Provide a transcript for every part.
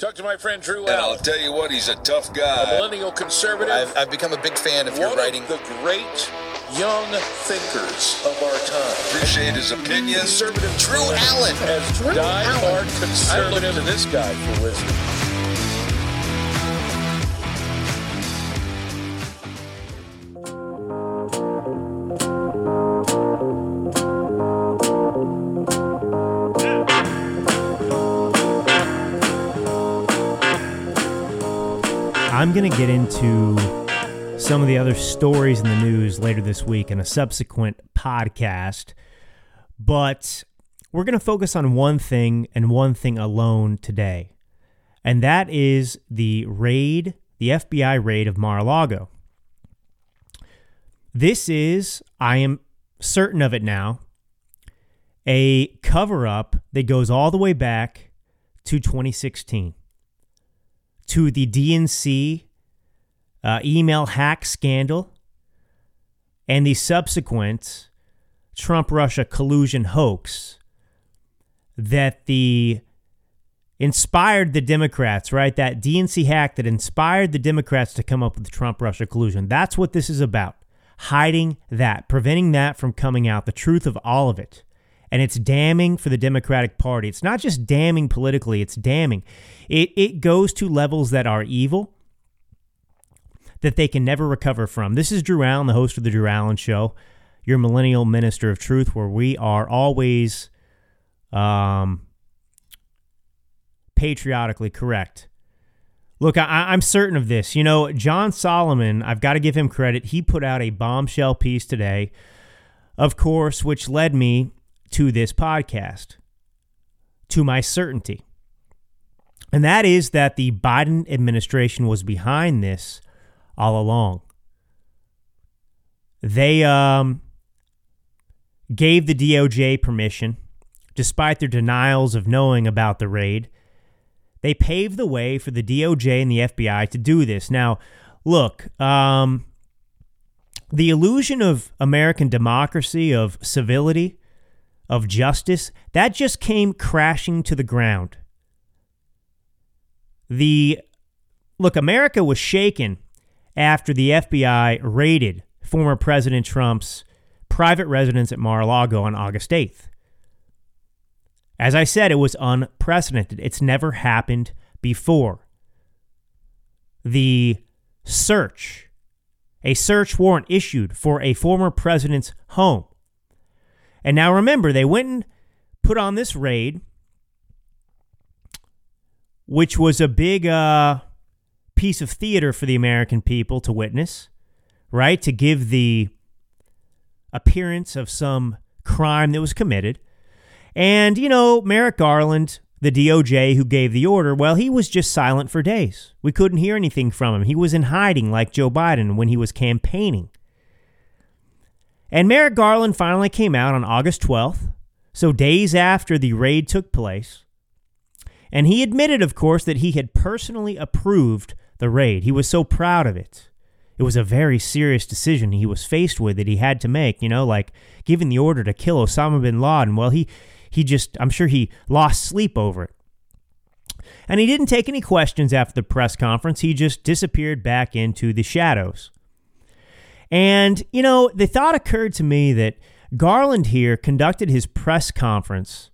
Talk to my friend Drew And I'll tell you what, he's a tough guy. a guy. millennial conservative. I've, I've become a big fan of your writing. of the great young thinkers of our time. Appreciate his opinion. Conservative Drew Allen. as die-hard conservative. I look to this guy for wisdom. Get into some of the other stories in the news later this week in a subsequent podcast. But we're going to focus on one thing and one thing alone today. And that is the raid, the FBI raid of Mar a Lago. This is, I am certain of it now, a cover up that goes all the way back to 2016 to the DNC uh, email hack scandal and the subsequent Trump Russia collusion hoax that the inspired the Democrats, right? That DNC hack that inspired the Democrats to come up with the Trump Russia collusion. That's what this is about. Hiding that, preventing that from coming out, the truth of all of it. And it's damning for the Democratic Party. It's not just damning politically, it's damning. It, it goes to levels that are evil that they can never recover from. This is Drew Allen, the host of The Drew Allen Show, your millennial minister of truth, where we are always um, patriotically correct. Look, I, I'm certain of this. You know, John Solomon, I've got to give him credit. He put out a bombshell piece today, of course, which led me to this podcast, to my certainty. And that is that the Biden administration was behind this all along. They um, gave the DOJ permission, despite their denials of knowing about the raid. They paved the way for the DOJ and the FBI to do this. Now, look, um, the illusion of American democracy, of civility, of justice, that just came crashing to the ground. The look, America was shaken after the FBI raided former President Trump's private residence at Mar a Lago on August 8th. As I said, it was unprecedented. It's never happened before. The search, a search warrant issued for a former president's home. And now remember, they went and put on this raid, which was a big uh, piece of theater for the American people to witness, right? To give the appearance of some crime that was committed. And, you know, Merrick Garland, the DOJ who gave the order, well, he was just silent for days. We couldn't hear anything from him. He was in hiding like Joe Biden when he was campaigning. And Merrick Garland finally came out on August 12th, so days after the raid took place. And he admitted, of course, that he had personally approved the raid. He was so proud of it. It was a very serious decision he was faced with that he had to make, you know, like giving the order to kill Osama bin Laden. Well, he he just I'm sure he lost sleep over it. And he didn't take any questions after the press conference. He just disappeared back into the shadows. And, you know, the thought occurred to me that Garland here conducted his press conference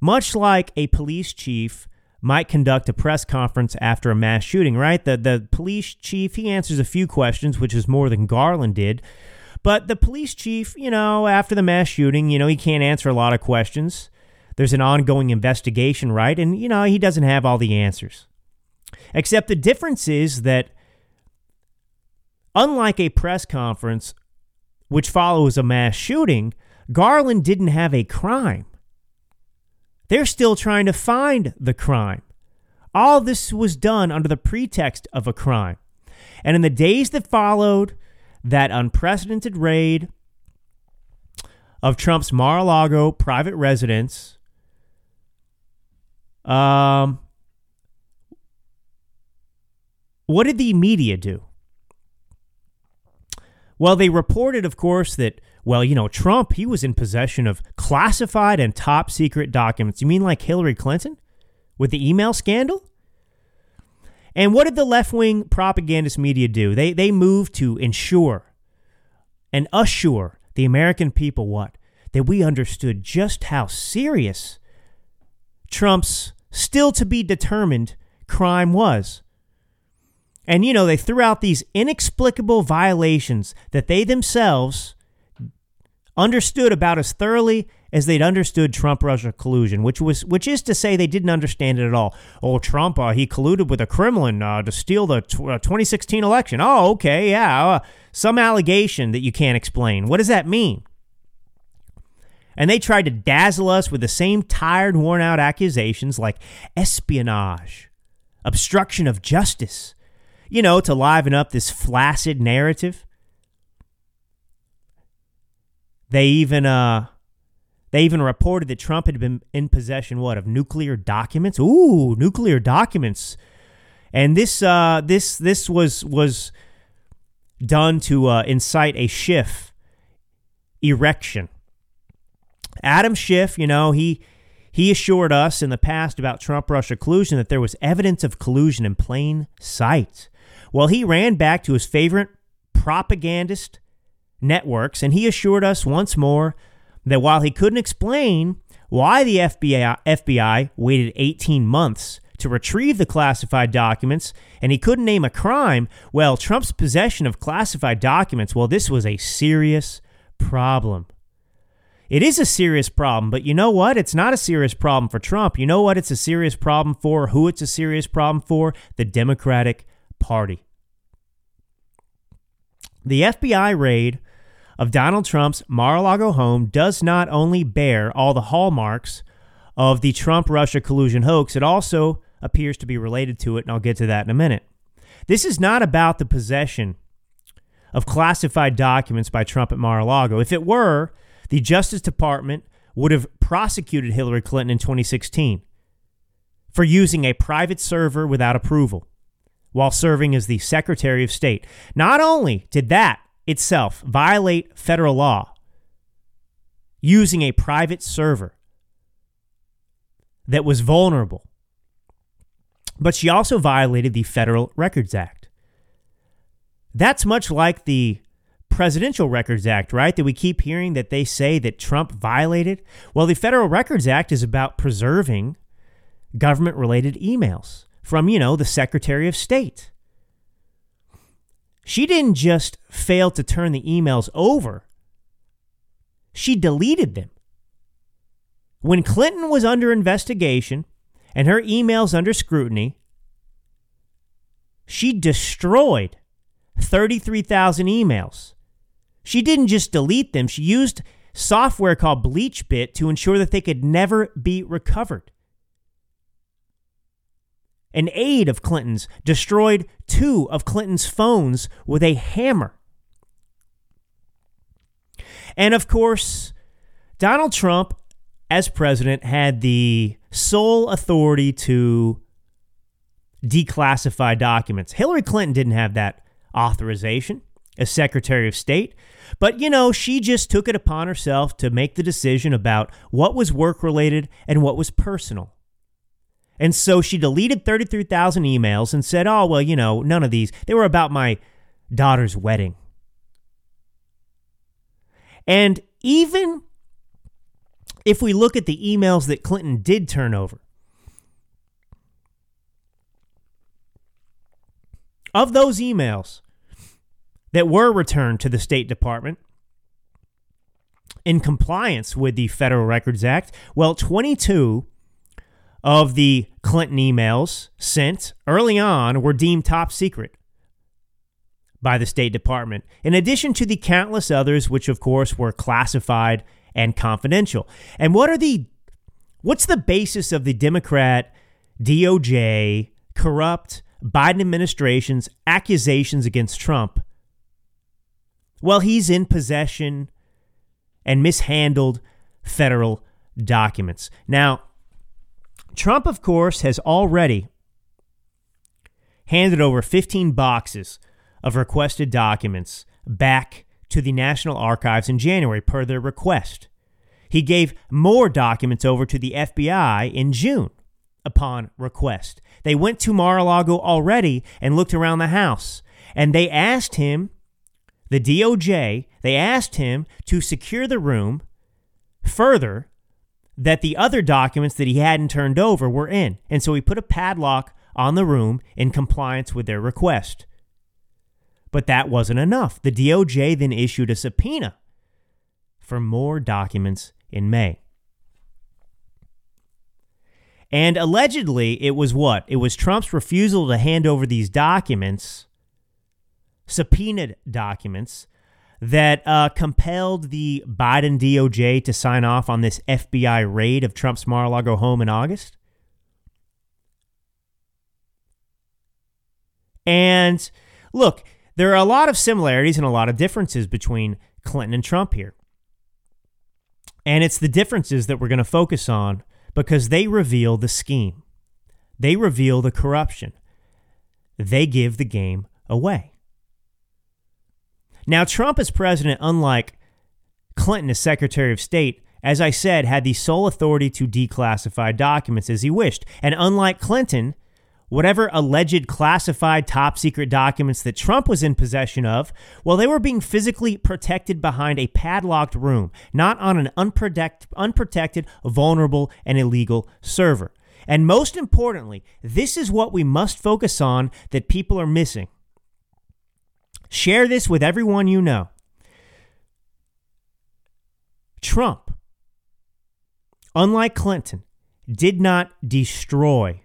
much like a police chief might conduct a press conference after a mass shooting, right? The the police chief, he answers a few questions, which is more than Garland did. But the police chief, you know, after the mass shooting, you know, he can't answer a lot of questions. There's an ongoing investigation, right? And, you know, he doesn't have all the answers. Except the difference is that, unlike a press conference, which follows a mass shooting, Garland didn't have a crime. They're still trying to find the crime. All this was done under the pretext of a crime. And in the days that followed that unprecedented raid of Trump's Mar a Lago private residence, um, what did the media do? Well, they reported, of course, that, well, you know, Trump, he was in possession of classified and top secret documents. You mean like Hillary Clinton with the email scandal? And what did the left wing propagandist media do? They, they moved to ensure and assure the American people what? That we understood just how serious Trump's still to be determined crime was. And, you know, they threw out these inexplicable violations that they themselves understood about as thoroughly as they'd understood Trump Russia collusion, which was which is to say they didn't understand it at all. Oh, Trump, uh, he colluded with the Kremlin uh, to steal the t- uh, 2016 election. Oh, okay, yeah, uh, some allegation that you can't explain. What does that mean? And they tried to dazzle us with the same tired, worn out accusations like espionage, obstruction of justice, you know, to liven up this flaccid narrative. They even uh they even reported that Trump had been in possession what of nuclear documents. Ooh, nuclear documents. And this uh this this was was done to uh, incite a Schiff erection. Adam Schiff, you know, he he assured us in the past about Trump Russia collusion that there was evidence of collusion in plain sight. Well, he ran back to his favorite propagandist networks and he assured us once more that while he couldn't explain why the FBI, FBI waited 18 months to retrieve the classified documents and he couldn't name a crime, well, Trump's possession of classified documents, well, this was a serious problem. It is a serious problem, but you know what? It's not a serious problem for Trump. You know what? It's a serious problem for who it's a serious problem for? The Democratic Party. The FBI raid of Donald Trump's Mar a Lago home does not only bear all the hallmarks of the Trump Russia collusion hoax, it also appears to be related to it, and I'll get to that in a minute. This is not about the possession of classified documents by Trump at Mar a Lago. If it were, the Justice Department would have prosecuted Hillary Clinton in 2016 for using a private server without approval while serving as the Secretary of State. Not only did that itself violate federal law, using a private server that was vulnerable, but she also violated the Federal Records Act. That's much like the Presidential Records Act, right? That we keep hearing that they say that Trump violated. Well, the Federal Records Act is about preserving government related emails from, you know, the Secretary of State. She didn't just fail to turn the emails over, she deleted them. When Clinton was under investigation and her emails under scrutiny, she destroyed 33,000 emails. She didn't just delete them, she used software called BleachBit to ensure that they could never be recovered. An aide of Clinton's destroyed two of Clinton's phones with a hammer. And of course, Donald Trump, as president, had the sole authority to declassify documents. Hillary Clinton didn't have that authorization as Secretary of State. But, you know, she just took it upon herself to make the decision about what was work related and what was personal. And so she deleted 33,000 emails and said, oh, well, you know, none of these. They were about my daughter's wedding. And even if we look at the emails that Clinton did turn over, of those emails that were returned to the State Department in compliance with the Federal Records Act, well, 22 of the Clinton emails sent early on were deemed top secret by the State Department, in addition to the countless others, which of course were classified and confidential. And what are the what's the basis of the Democrat DOJ corrupt Biden administration's accusations against Trump? Well, he's in possession and mishandled federal documents. Now, Trump, of course, has already handed over 15 boxes of requested documents back to the National Archives in January per their request. He gave more documents over to the FBI in June upon request. They went to Mar a Lago already and looked around the house. And they asked him, the DOJ, they asked him to secure the room further that the other documents that he hadn't turned over were in. And so he put a padlock on the room in compliance with their request. But that wasn't enough. The DOJ then issued a subpoena for more documents in May. And allegedly, it was what? It was Trump's refusal to hand over these documents, subpoenaed documents, that uh, compelled the Biden DOJ to sign off on this FBI raid of Trump's Mar a Lago home in August. And look, there are a lot of similarities and a lot of differences between Clinton and Trump here. And it's the differences that we're going to focus on because they reveal the scheme, they reveal the corruption, they give the game away. Now, Trump as president, unlike Clinton as Secretary of State, as I said, had the sole authority to declassify documents as he wished. And unlike Clinton, whatever alleged classified top secret documents that Trump was in possession of, well, they were being physically protected behind a padlocked room, not on an unprotect, unprotected, vulnerable, and illegal server. And most importantly, this is what we must focus on that people are missing. Share this with everyone you know. Trump, unlike Clinton, did not destroy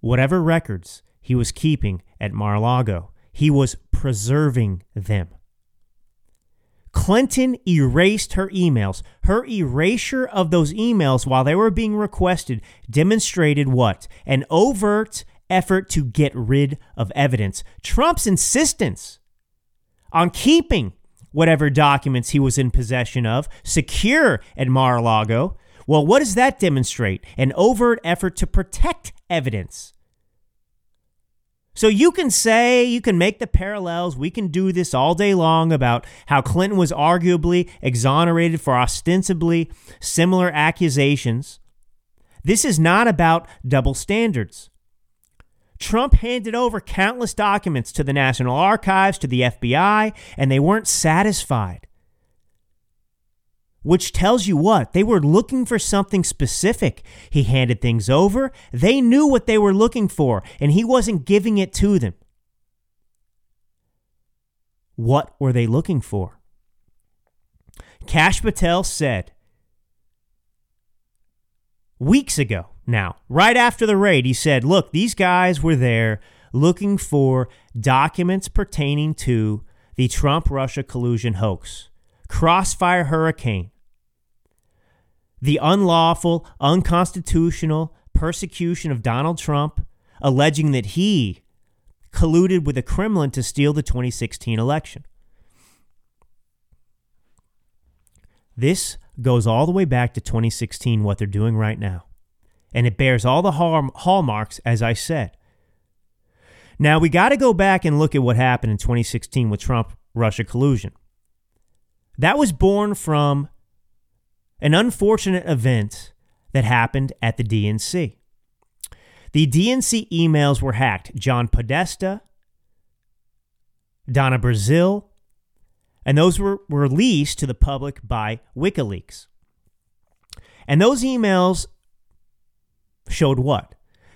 whatever records he was keeping at Mar a Lago, he was preserving them. Clinton erased her emails. Her erasure of those emails while they were being requested demonstrated what? An overt effort to get rid of evidence. Trump's insistence on keeping whatever documents he was in possession of secure at Mar a Lago. Well, what does that demonstrate? An overt effort to protect evidence. So you can say, you can make the parallels. We can do this all day long about how Clinton was arguably exonerated for ostensibly similar accusations. This is not about double standards. Trump handed over countless documents to the National Archives, to the FBI, and they weren't satisfied which tells you what? They were looking for something specific. He handed things over. They knew what they were looking for, and he wasn't giving it to them. What were they looking for? Kash Patel said weeks ago now, right after the raid, he said, Look, these guys were there looking for documents pertaining to the Trump Russia collusion hoax, Crossfire Hurricane, the unlawful, unconstitutional persecution of Donald Trump, alleging that he colluded with the Kremlin to steal the 2016 election. This goes all the way back to 2016, what they're doing right now. And it bears all the hallmarks, as I said. Now, we got to go back and look at what happened in 2016 with Trump Russia collusion. That was born from an unfortunate event that happened at the DNC. The DNC emails were hacked. John Podesta, Donna Brazile, and those were released to the public by WikiLeaks. And those emails showed what?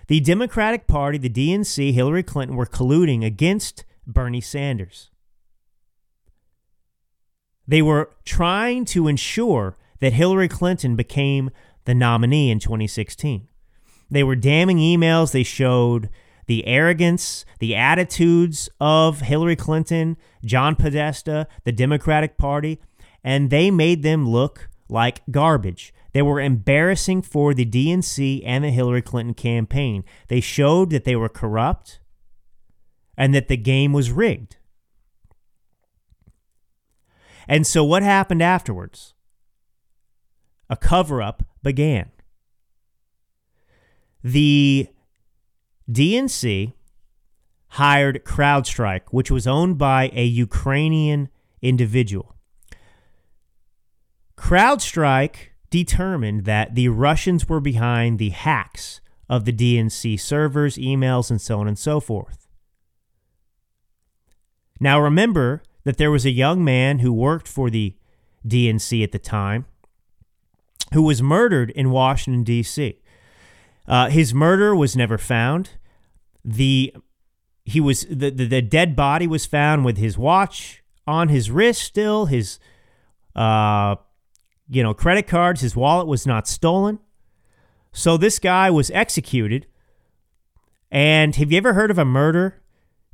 The Democratic Party, the DNC, Hillary Clinton were colluding against Bernie Sanders. They were trying to ensure that Hillary Clinton became the nominee in 2016. They were damning emails. They showed the arrogance, the attitudes of Hillary Clinton, John Podesta, the Democratic Party, and they made them look like garbage. They were embarrassing for the DNC and the Hillary Clinton campaign. They showed that they were corrupt and that the game was rigged. And so, what happened afterwards? a cover up began. The DNC hired CrowdStrike, which was owned by a Ukrainian individual. CrowdStrike determined that the Russians were behind the hacks of the DNC servers, emails, and so on and so forth. Now, remember that there was a young man who worked for the DNC at the time who was murdered in Washington, D.C. Uh, his murder was never found. The he was the, the, the dead body was found with his watch on his wrist still his uh you know credit cards his wallet was not stolen. So this guy was executed. And have you ever heard of a murder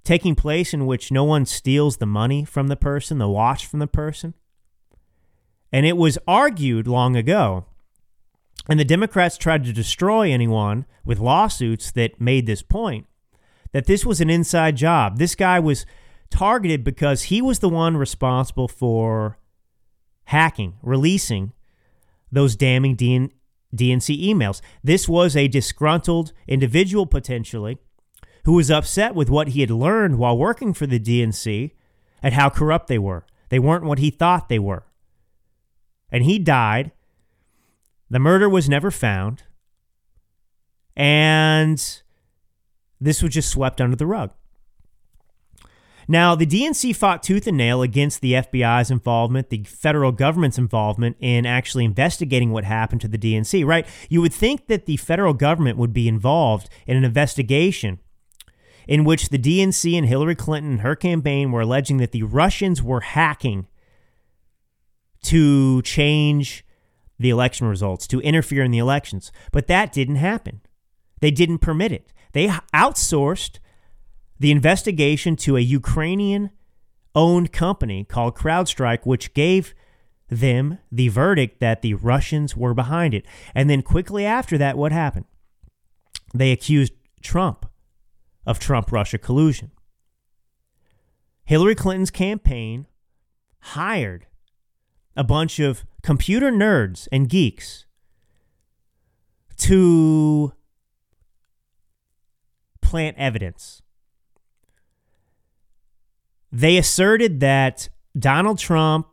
taking place in which no one steals the money from the person the watch from the person? And it was argued long ago and the democrats tried to destroy anyone with lawsuits that made this point that this was an inside job. This guy was targeted because he was the one responsible for hacking, releasing those damning DN- DNC emails. This was a disgruntled individual potentially who was upset with what he had learned while working for the DNC and how corrupt they were. They weren't what he thought they were. And he died. The murder was never found. And this was just swept under the rug. Now, the DNC fought tooth and nail against the FBI's involvement, the federal government's involvement in actually investigating what happened to the DNC, right? You would think that the federal government would be involved in an investigation in which the DNC and Hillary Clinton and her campaign were alleging that the Russians were hacking to change the election results, to interfere in the elections. But that didn't happen. They didn't permit it. They outsourced the investigation to a Ukrainian owned company called CrowdStrike, which gave them the verdict that the Russians were behind it. And then quickly after that, what happened? They accused Trump of Trump Russia collusion. Hillary Clinton's campaign hired a bunch of computer nerds and geeks to plant evidence. They asserted that Donald Trump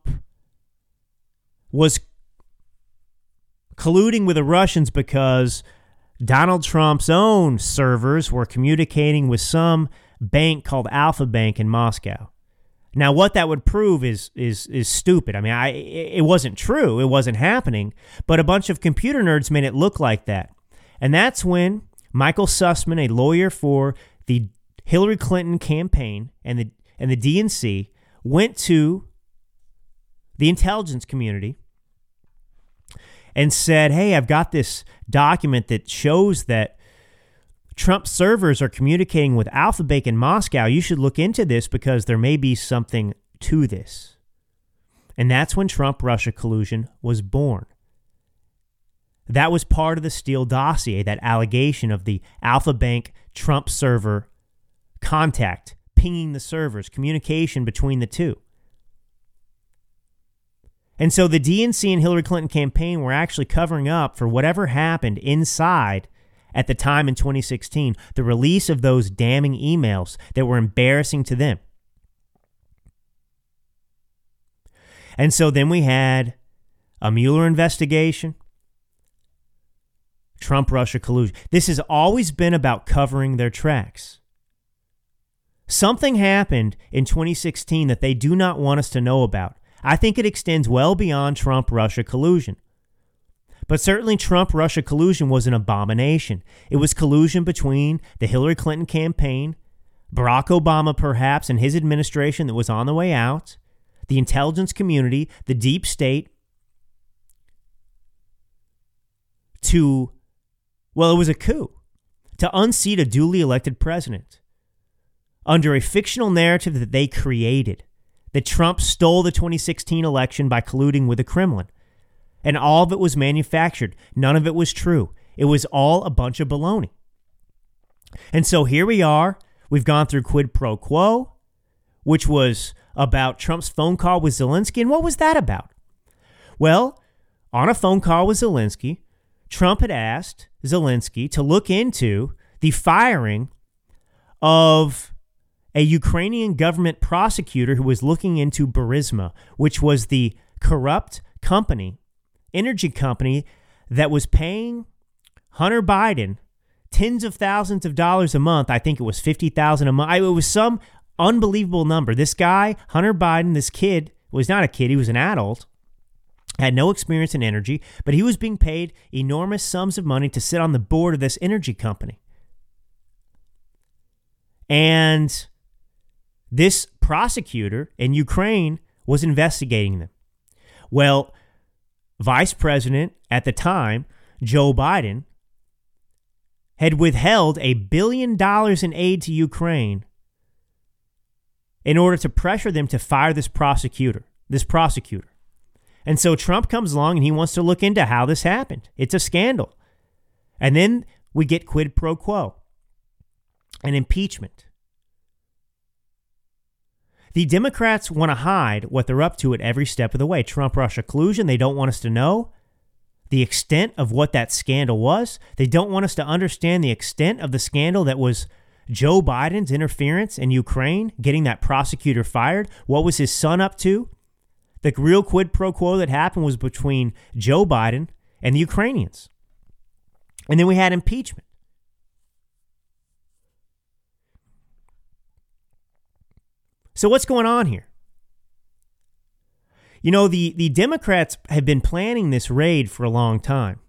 was colluding with the Russians because Donald Trump's own servers were communicating with some bank called Alfa Bank in Moscow. Now, what that would prove is is is stupid. I mean, I it wasn't true. It wasn't happening. But a bunch of computer nerds made it look like that, and that's when Michael Sussmann, a lawyer for the Hillary Clinton campaign and the and the DNC, went to the intelligence community and said, "Hey, I've got this document that shows that Trump servers are communicating with Bank in Moscow. You should look into this because there may be something to this." And that's when Trump Russia collusion was born. That was part of the Steele dossier, that allegation of the Alfa Bank Trump server contact, pinging the servers, communication between the two. And so the DNC and Hillary Clinton campaign were actually covering up for whatever happened inside at the time in 2016, the release of those damning emails that were embarrassing to them. And so then we had a Mueller investigation. Trump Russia collusion. This has always been about covering their tracks. Something happened in 2016 that they do not want us to know about. I think it extends well beyond Trump Russia collusion. But certainly, Trump Russia collusion was an abomination. It was collusion between the Hillary Clinton campaign, Barack Obama, perhaps, and his administration that was on the way out, the intelligence community, the deep state, to well, it was a coup to unseat a duly elected president under a fictional narrative that they created that Trump stole the 2016 election by colluding with the Kremlin. And all of it was manufactured. None of it was true. It was all a bunch of baloney. And so here we are. We've gone through quid pro quo, which was about Trump's phone call with Zelensky. And what was that about? Well, on a phone call with Zelensky, Trump had asked Zelensky to look into the firing of a Ukrainian government prosecutor who was looking into Burisma, which was the corrupt company, energy company that was paying Hunter Biden tens of thousands of dollars a month. I think it was 50,000 a month. It was some unbelievable number. This guy, Hunter Biden, this kid, was not a kid, he was an adult, had no experience in energy, but he was being paid enormous sums of money to sit on the board of this energy company. And this prosecutor in Ukraine was investigating them. Well, Vice President at the time, Joe Biden, had withheld a billion dollars in aid to Ukraine in order to pressure them to fire this prosecutor, this prosecutor. And so Trump comes along and he wants to look into how this happened. It's a scandal. And then we get quid pro quo, an impeachment. The Democrats want to hide what they're up to at every step of the way. Trump Russia collusion, they don't want us to know the extent of what that scandal was. They don't want us to understand the extent of the scandal that was Joe Biden's interference in Ukraine, getting that prosecutor fired. What was his son up to? The real quid pro quo that happened was between Joe Biden and the Ukrainians. And then we had impeachment. So, what's going on here? You know, the, the Democrats have been planning this raid for a long time.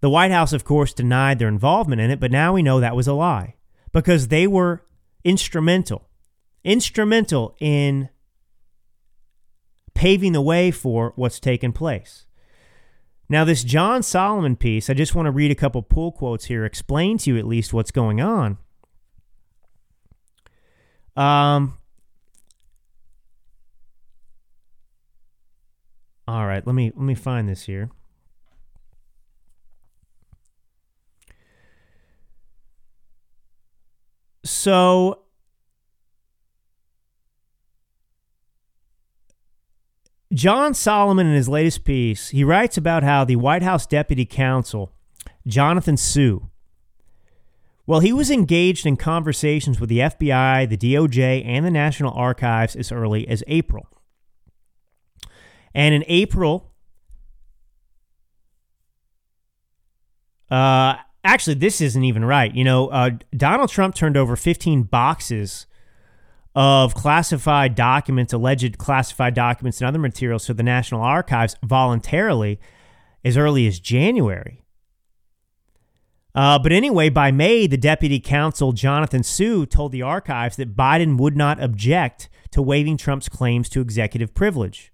The White House, of course, denied their involvement in it, but now we know that was a lie because they were instrumental, instrumental in paving the way for what's taken place. Now, this John Solomon piece, I just want to read a couple pull quotes here, explain to you at least what's going on. Um, All right, let me let me find this here. So John Solomon in his latest piece, he writes about how the White House Deputy Counsel, Jonathan Su, well, he was engaged in conversations with the FBI, the DOJ, and the National Archives as early as April. And in April, uh, actually, this isn't even right. You know, uh, Donald Trump turned over 15 boxes of classified documents, alleged classified documents, and other materials to the National Archives voluntarily as early as January. Uh, but anyway, by May, the deputy counsel, Jonathan Su, told the archives that Biden would not object to waiving Trump's claims to executive privilege.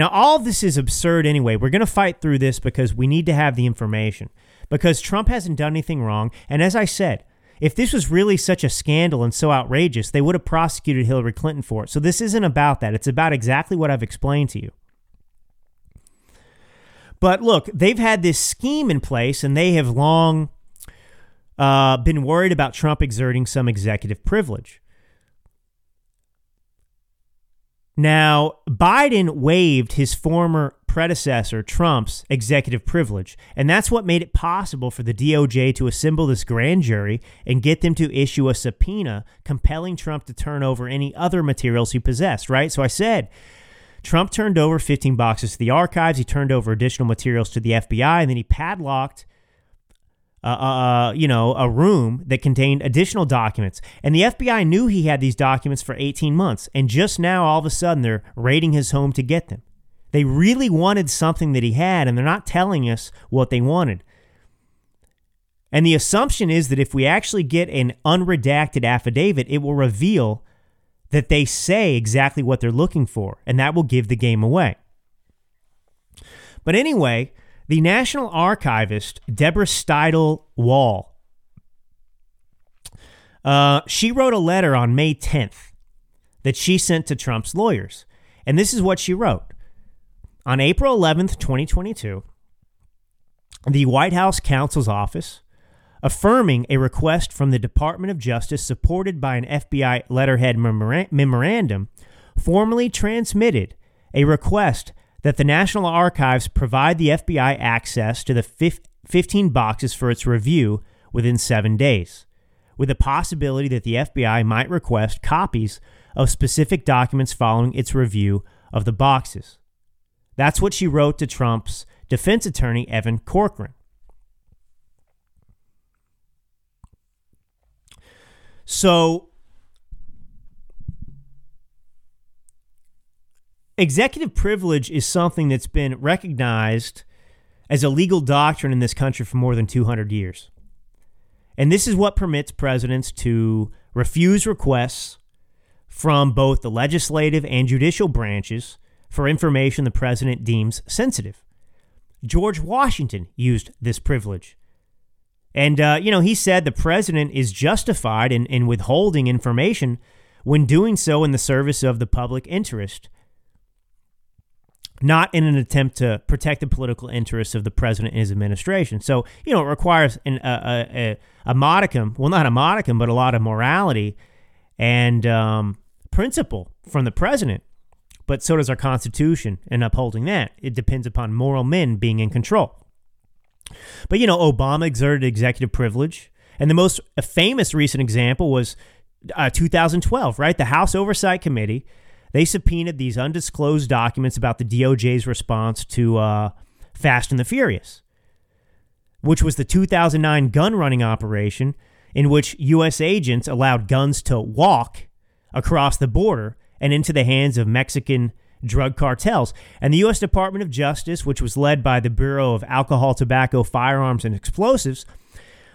Now, all this is absurd anyway. We're going to fight through this because we need to have the information. Because Trump hasn't done anything wrong. And as I said, if this was really such a scandal and so outrageous, they would have prosecuted Hillary Clinton for it. So this isn't about that. It's about exactly what I've explained to you. But look, they've had this scheme in place and they have long uh, been worried about Trump exerting some executive privilege. Now, Biden waived his former predecessor, Trump's executive privilege, and that's what made it possible for the DOJ to assemble this grand jury and get them to issue a subpoena compelling Trump to turn over any other materials he possessed, right? So I said, Trump turned over 15 boxes to the archives, he turned over additional materials to the FBI, and then he padlocked uh, uh, uh, you know, a room that contained additional documents. And the FBI knew he had these documents for 18 months. And just now, all of a sudden, they're raiding his home to get them. They really wanted something that he had, and they're not telling us what they wanted. And the assumption is that if we actually get an unredacted affidavit, it will reveal that they say exactly what they're looking for, and that will give the game away. But anyway, the National Archivist, Debra Steidel Wall, uh, she wrote a letter on May 10th that she sent to Trump's lawyers. And this is what she wrote. On April 11th, 2022, the White House counsel's office, affirming a request from the Department of Justice supported by an FBI letterhead memorandum, formally transmitted a request that the National Archives provide the FBI access to the 15 boxes for its review within seven days, with the possibility that the FBI might request copies of specific documents following its review of the boxes. That's what she wrote to Trump's defense attorney, Evan Corcoran. So executive privilege is something that's been recognized as a legal doctrine in this country for more than 200 years. And this is what permits presidents to refuse requests from both the legislative and judicial branches for information the president deems sensitive. George Washington used this privilege. And, uh, you know, he said the president is justified in, in withholding information when doing so in the service of the public interest, not in an attempt to protect the political interests of the president and his administration. So, you know, it requires an, a, a, a modicum, well, not a modicum, but a lot of morality and um, principle from the president. But so does our Constitution in upholding that. It depends upon moral men being in control. But, you know, Obama exerted executive privilege. And the most famous recent example was uh, 2012, right? The House Oversight Committee, they subpoenaed these undisclosed documents about the DOJ's response to uh, Fast and the Furious, which was the 2009 gun running operation in which U.S. agents allowed guns to walk across the border and into the hands of Mexican drug cartels. And the U.S. Department of Justice, which was led by the Bureau of Alcohol, Tobacco, Firearms, and Explosives,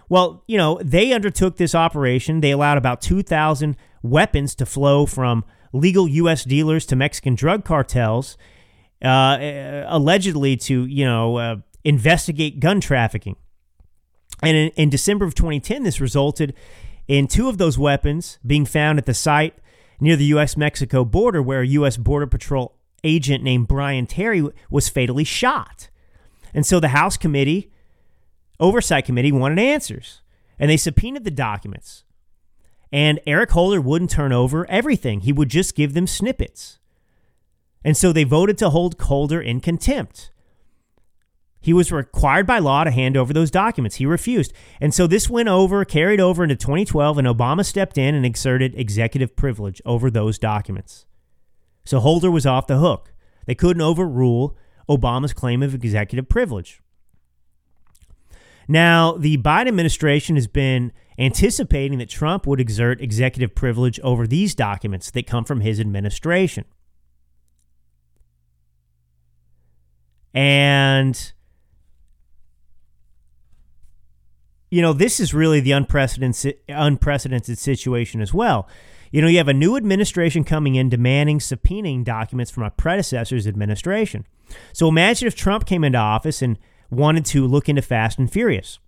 well, you know, they undertook this operation. They allowed about 2,000 weapons to flow from legal U.S. dealers to Mexican drug cartels, uh, allegedly to, you know, uh, investigate gun trafficking. And in, in December of 2010, this resulted in two of those weapons being found at the site near the U.S. Mexico border, where a U.S. Border Patrol agent named Brian Terry was fatally shot. And so the House Committee, Oversight Committee, wanted answers. And they subpoenaed the documents. And Eric Holder wouldn't turn over everything, he would just give them snippets. And so they voted to hold Holder in contempt. He was required by law to hand over those documents. He refused. And so this went over, carried over into 2012, and Obama stepped in and exerted executive privilege over those documents. So Holder was off the hook. They couldn't overrule Obama's claim of executive privilege. Now, the Biden administration has been anticipating that Trump would exert executive privilege over these documents that come from his administration. And, you know, this is really the unprecedented, unprecedented situation as well. You know, you have a new administration coming in demanding subpoenaing documents from a predecessor's administration. So imagine if Trump came into office and wanted to look into Fast and Furious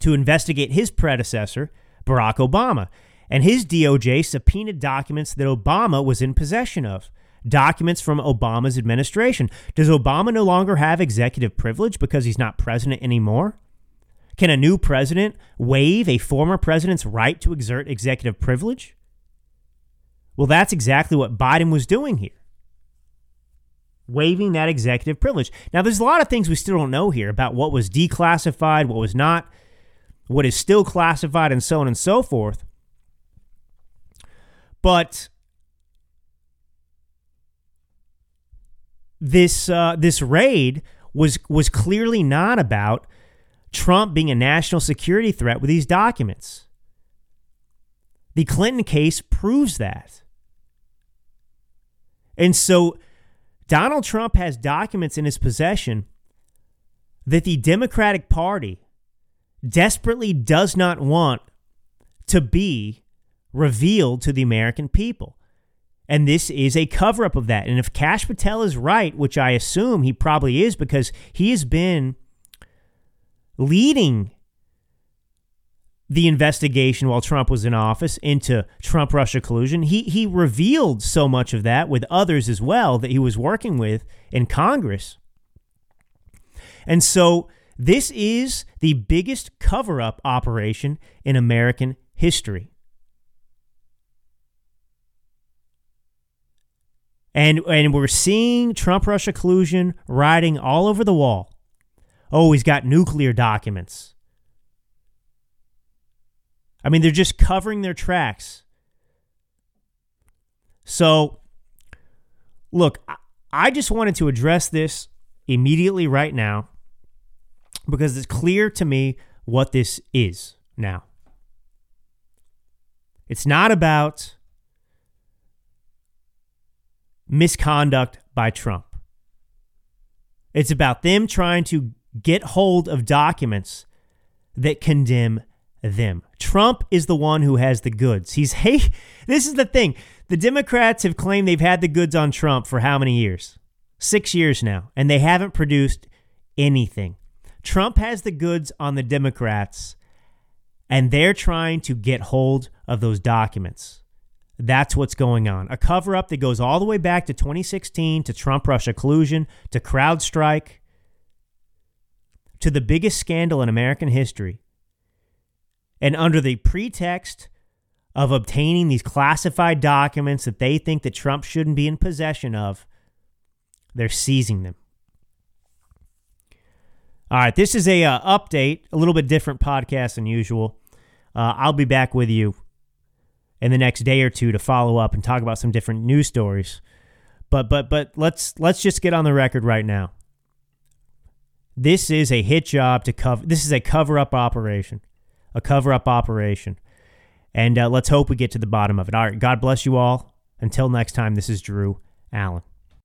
to investigate his predecessor, Barack Obama. And his DOJ subpoenaed documents that Obama was in possession of, documents from Obama's administration. Does Obama no longer have executive privilege because he's not president anymore? Can a new president waive a former president's right to exert executive privilege? Well, that's exactly what Biden was doing here. Waiving that executive privilege. Now, there's a lot of things we still don't know here about what was declassified, what was not, what is still classified, and so on and so forth. But this uh, this raid was was clearly not about Trump being a national security threat with these documents. The Clinton case proves that. And so Donald Trump has documents in his possession that the Democratic Party desperately does not want to be revealed to the American people. And this is a cover up of that. And if Kash Patel is right, which I assume he probably is because he has been leading the investigation while Trump was in office into Trump Russia collusion. He he revealed so much of that with others as well that he was working with in Congress. And so this is the biggest cover-up operation in American history. And and we're seeing Trump Russia collusion riding all over the wall. Oh, he's got nuclear documents. I mean, they're just covering their tracks. So, look, I just wanted to address this immediately right now because it's clear to me what this is now. It's not about misconduct by Trump. It's about them trying to get hold of documents that condemn them. Trump is the one who has the goods. He's hey, this is the thing. The Democrats have claimed they've had the goods on Trump for how many years? 6 years now, and they haven't produced anything. Trump has the goods on the Democrats, and they're trying to get hold of those documents. That's what's going on. A cover up that goes all the way back to 2016 to Trump Russia collusion to CrowdStrike to the biggest scandal in American history. And under the pretext of obtaining these classified documents that they think that Trump shouldn't be in possession of, they're seizing them. All right, this is a uh, update, a little bit different podcast than usual. Uh, I'll be back with you in the next day or two to follow up and talk about some different news stories. But but but let's let's just get on the record right now. This is a hit job to cover. This is a cover up operation, a cover up operation, and uh, let's hope we get to the bottom of it. All right, God bless you all. Until next time, this is Drew Allen.